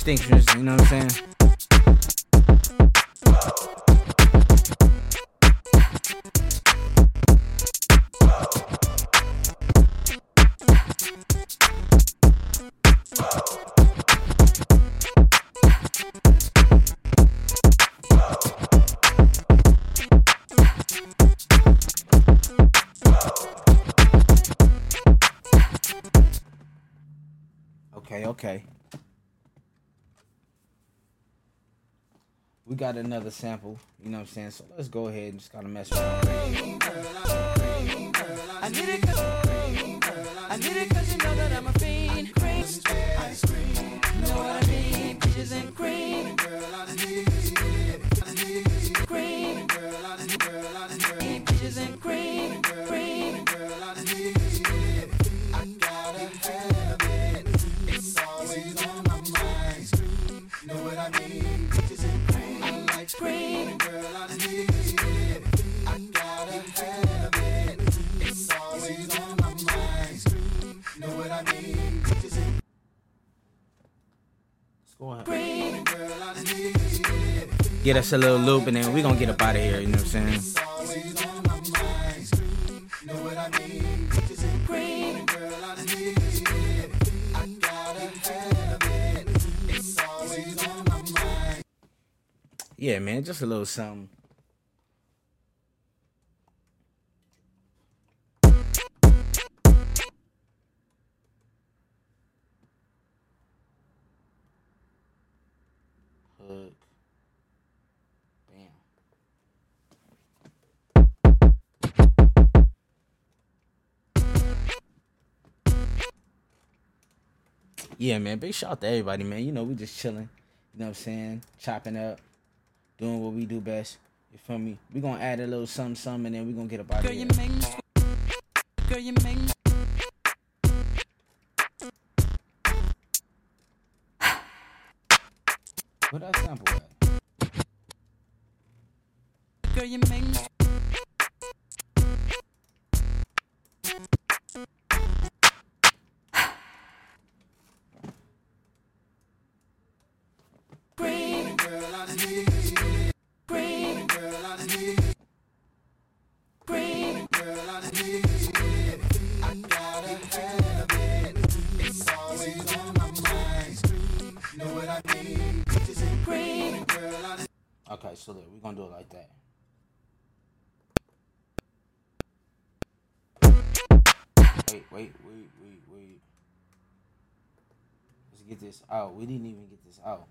Different got another sample, you know what I'm saying? So let's go ahead and just gotta mess around. I it cause I it you know that I'm a fiend. Cream, cream. Know what I mean? Peaches and cream. Cream. Get us a little loop and then we gonna get up out of here, you know what I'm saying? Yeah, man, just a little something. Yeah, man. Big shout out to everybody, man. You know, we just chilling. You know what I'm saying? Chopping up, doing what we do best. You feel me? We gonna add a little something, something, and then we gonna get a of Girl, you make me. Girl, you make me. Where that sample at? Girl, you make me. Wait, wait, wait. Let's get this out. We didn't even get this out.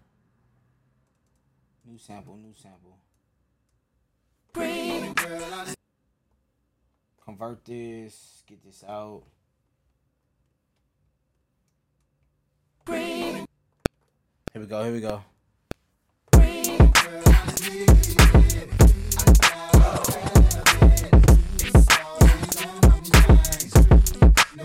New sample, new sample. Convert this, get this out. Here we go, here we go. So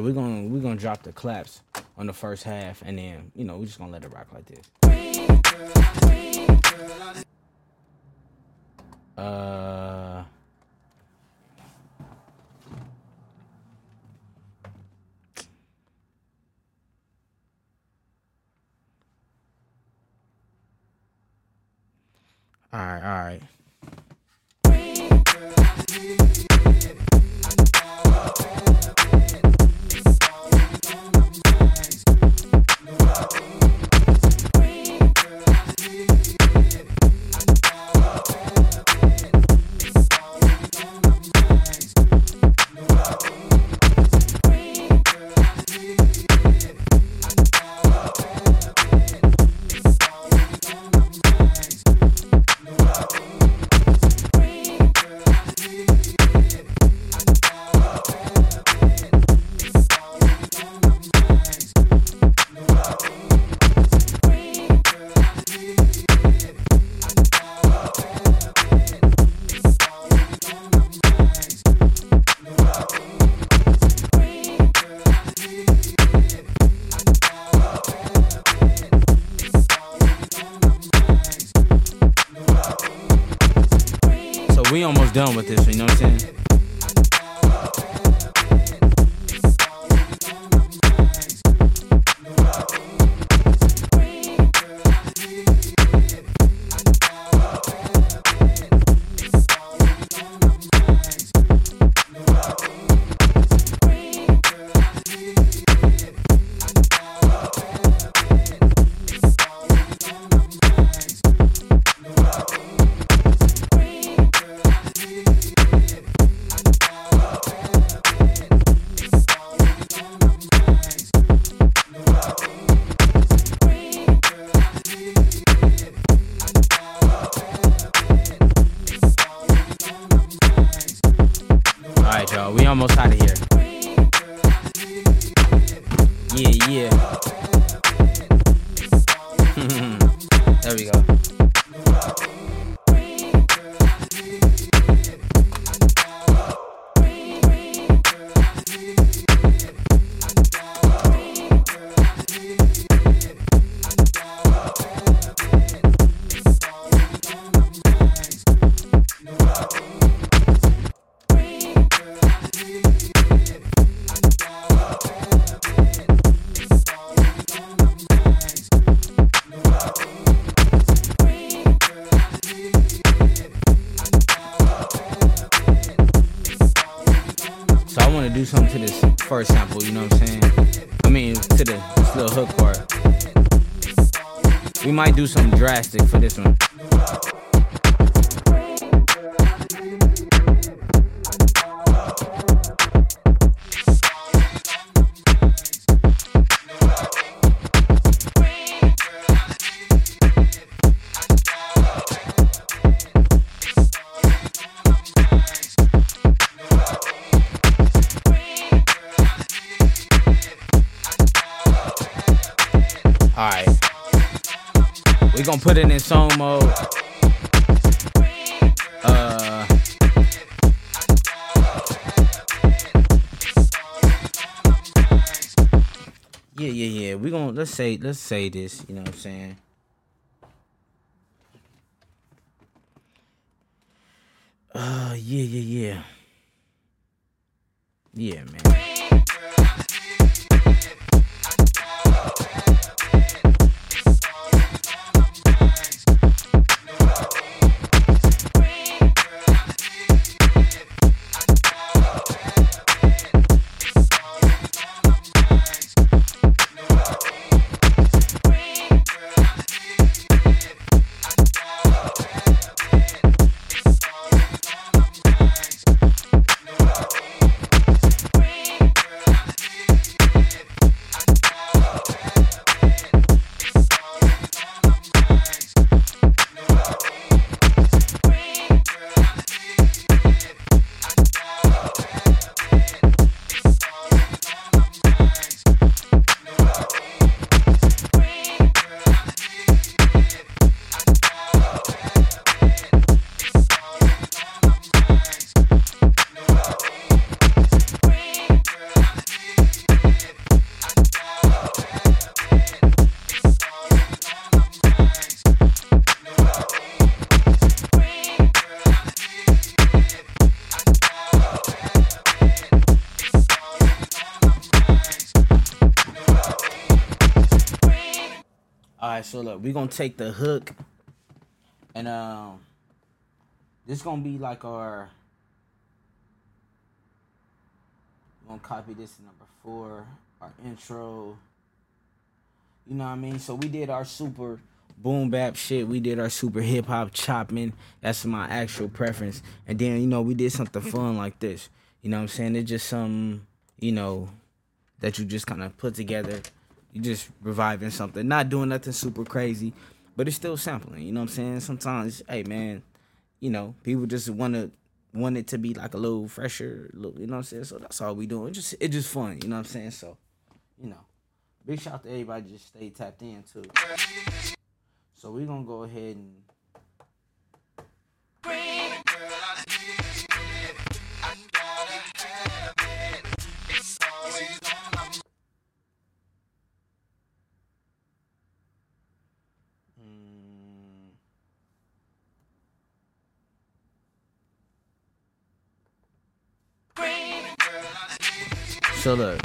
we're gonna we're gonna drop the claps on the first half and then, you know, we're just gonna let it rock like this. Uh All right, all right. Drastic for this one. Yeah, yeah, yeah. We're gonna let's say let's say this, you know what I'm saying? Uh yeah, yeah, yeah. Yeah, man. Gonna take the hook, and um, this gonna be like our. We're gonna copy this number four, our intro. You know what I mean? So we did our super boom bap shit. We did our super hip hop chopping. That's my actual preference. And then you know we did something fun like this. You know what I'm saying? It's just some, you know, that you just kind of put together. You just reviving something, not doing nothing super crazy, but it's still sampling. You know what I'm saying? Sometimes, hey man, you know, people just want to want it to be like a little fresher, little, you know what I'm saying? So that's all we doing. It's just it's just fun, you know what I'm saying? So, you know, big shout out to everybody just stay tapped in too. So we gonna go ahead and So look.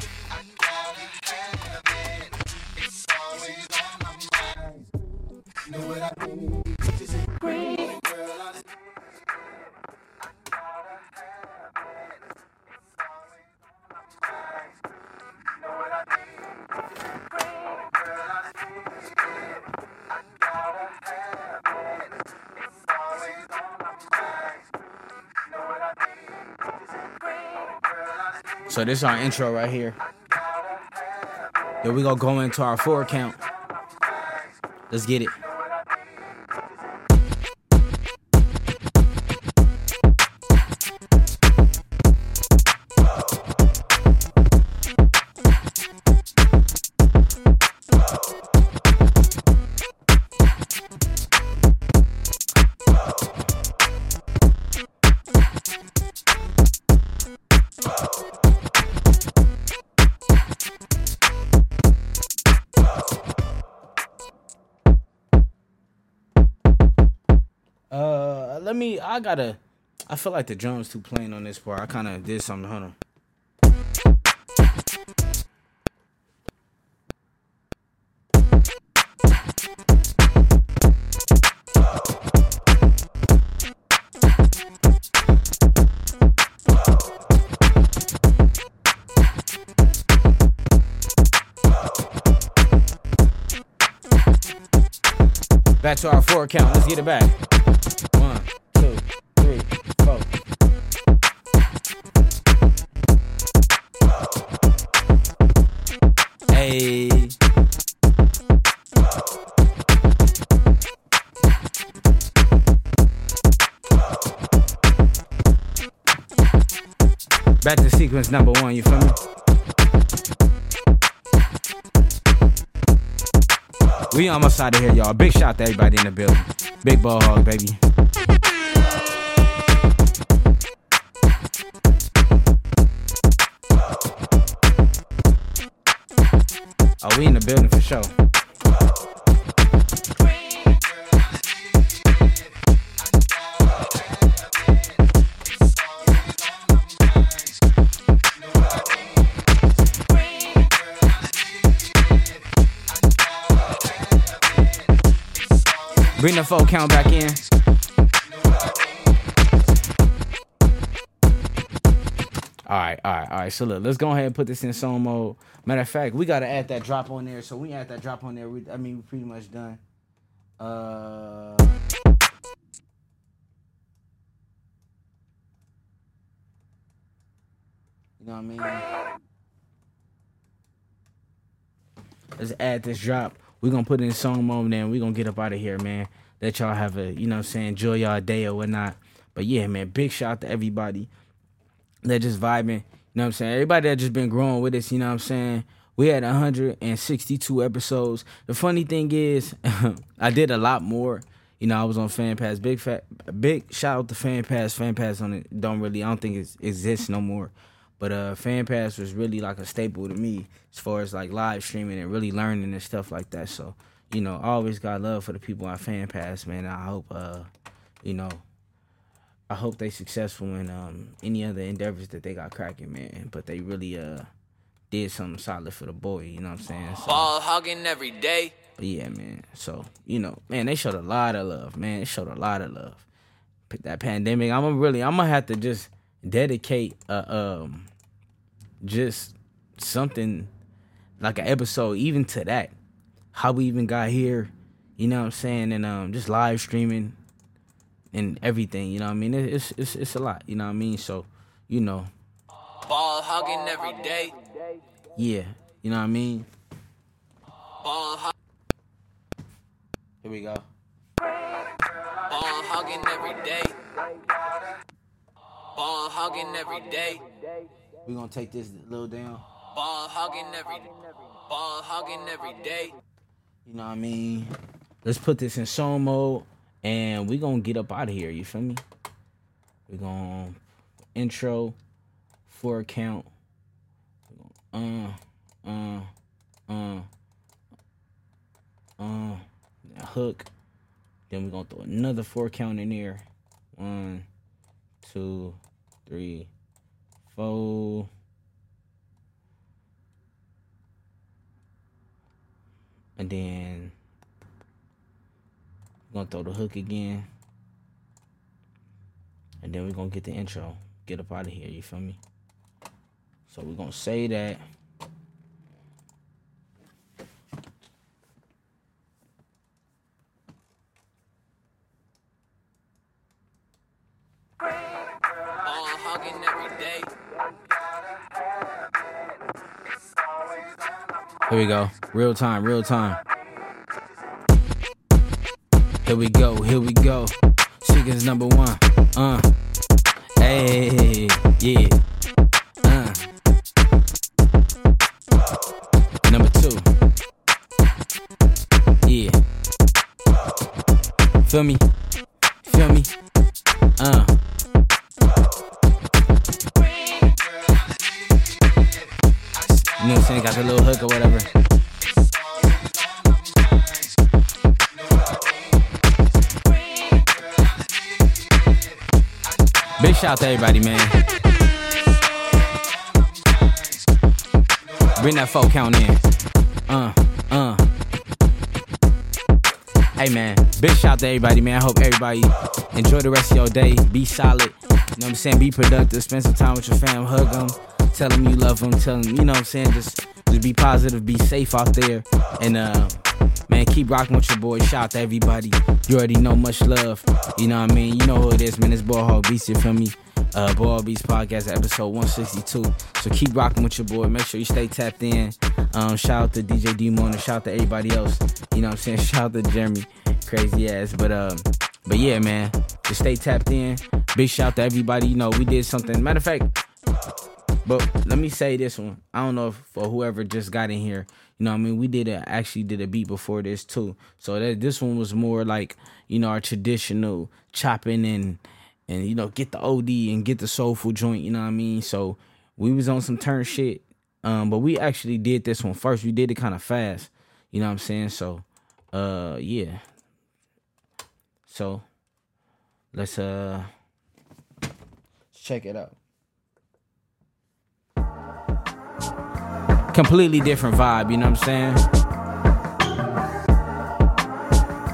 So this is our intro right here. Then we gonna go into our four count. Let's get it. gotta. I feel like the drums too plain on this part. I kind of did something. Hold on. Back to our four count. Let's get it back. Sequence number one, you feel me? We almost out of here, y'all. Big shout to everybody in the building. Big ball hog, baby. Oh, we in the building for sure. Bring the full count back in. All right, all right, all right. So look, let's go ahead and put this in song mode. Matter of fact, we gotta add that drop on there. So we add that drop on there. We, I mean, we're pretty much done. Uh. You know what I mean? Let's add this drop. We're gonna put in song mode then we're gonna get up out of here, man. Let y'all have a, you know what I'm saying, enjoy y'all day or whatnot. But yeah, man, big shout out to everybody that just vibing. You know what I'm saying? Everybody that just been growing with us, you know what I'm saying? We had 162 episodes. The funny thing is, I did a lot more. You know, I was on Fan Pass. Big fat, big shout out to Fan Pass. Fan Pass on it don't really, I don't think it exists no more. But uh, Fan Pass was really like a staple to me as far as like live streaming and really learning and stuff like that. So, you know, I always got love for the people on Fan Pass, man. I hope, uh, you know, I hope they successful in um, any other endeavors that they got cracking, man. But they really uh did something solid for the boy, you know what I'm saying? So, Ball hogging every day. yeah, man. So, you know, man, they showed a lot of love, man. They showed a lot of love. Pick that pandemic. I'm gonna really I'm gonna have to just dedicate a um just something like an episode even to that. How we even got here, you know what I'm saying? And um just live streaming and everything, you know what I mean? It's it's it's a lot, you know what I mean? So, you know, Ball hogging every day. yeah, you know what I mean? Ball hog. Here we go. Ball hogging every day. Ball hogging every day. We're gonna take this little down. Ball hogging every. Ball hogging every day. You know what I mean? Let's put this in song mode and we're gonna get up out of here, you feel me? we gonna intro, four count, uh, uh, uh, uh, hook. Then we're gonna throw another four count in there. One, two, three, four. And then we're gonna throw the hook again. And then we're gonna get the intro. Get up out of here, you feel me? So we're gonna say that. Here we go. Real time, real time. Here we go, here we go. Chickens number one. Uh. Hey, yeah. Uh. Number two. Yeah. Feel me? Shout out to everybody, man. Bring that folk count in. Uh, uh. Hey man, big shout out to everybody, man. I hope everybody enjoy the rest of your day. Be solid. You know what I'm saying? Be productive. Spend some time with your fam. Hug them. Tell them you love them. Tell them, you know what I'm saying? Just, just be positive. Be safe out there. And uh, Man, keep rocking with your boy. Shout out to everybody. You already know much love. You know what I mean? You know who it is, man. It's Ball Hog Beats, you feel me? Uh, Hog Beats Podcast, episode 162. So keep rocking with your boy. Make sure you stay tapped in. Um, shout out to DJ D shout out to everybody else. You know what I'm saying? Shout out to Jeremy. Crazy ass. But um, but yeah, man. Just stay tapped in. Big shout out to everybody. You know, we did something. Matter of fact, but let me say this one. I don't know if for whoever just got in here, you know I mean? We did a actually did a beat before this too. So that this one was more like, you know, our traditional chopping and and you know, get the OD and get the soulful joint, you know what I mean? So we was on some turn shit. Um, but we actually did this one first. We did it kind of fast. You know what I'm saying? So uh yeah. So let's uh check it out. Completely different vibe, you know what I'm saying?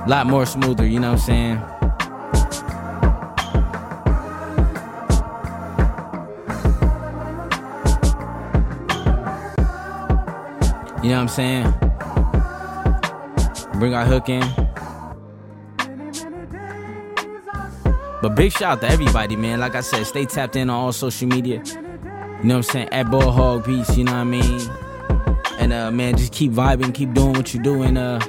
A lot more smoother, you know what I'm saying? You know what I'm saying? Bring our hook in. But big shout out to everybody, man. Like I said, stay tapped in on all social media. You know what I'm saying? At Ball Hog Beats, you know what I mean? Uh man, just keep vibing, keep doing what you do, and uh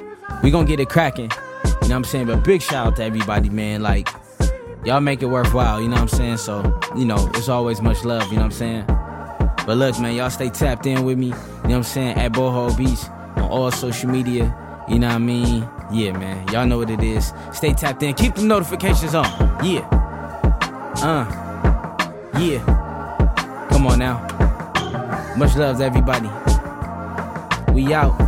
we gonna get it cracking. You know what I'm saying? But big shout out to everybody, man. Like, y'all make it worthwhile, you know what I'm saying? So, you know, it's always much love, you know what I'm saying? But look, man, y'all stay tapped in with me, you know what I'm saying? At Ball Hog Beats on all social media, you know what I mean? Yeah, man, y'all know what it is. Stay tapped in, keep the notifications on. Yeah. Uh. Yeah. Come on now. Much love to everybody. We out.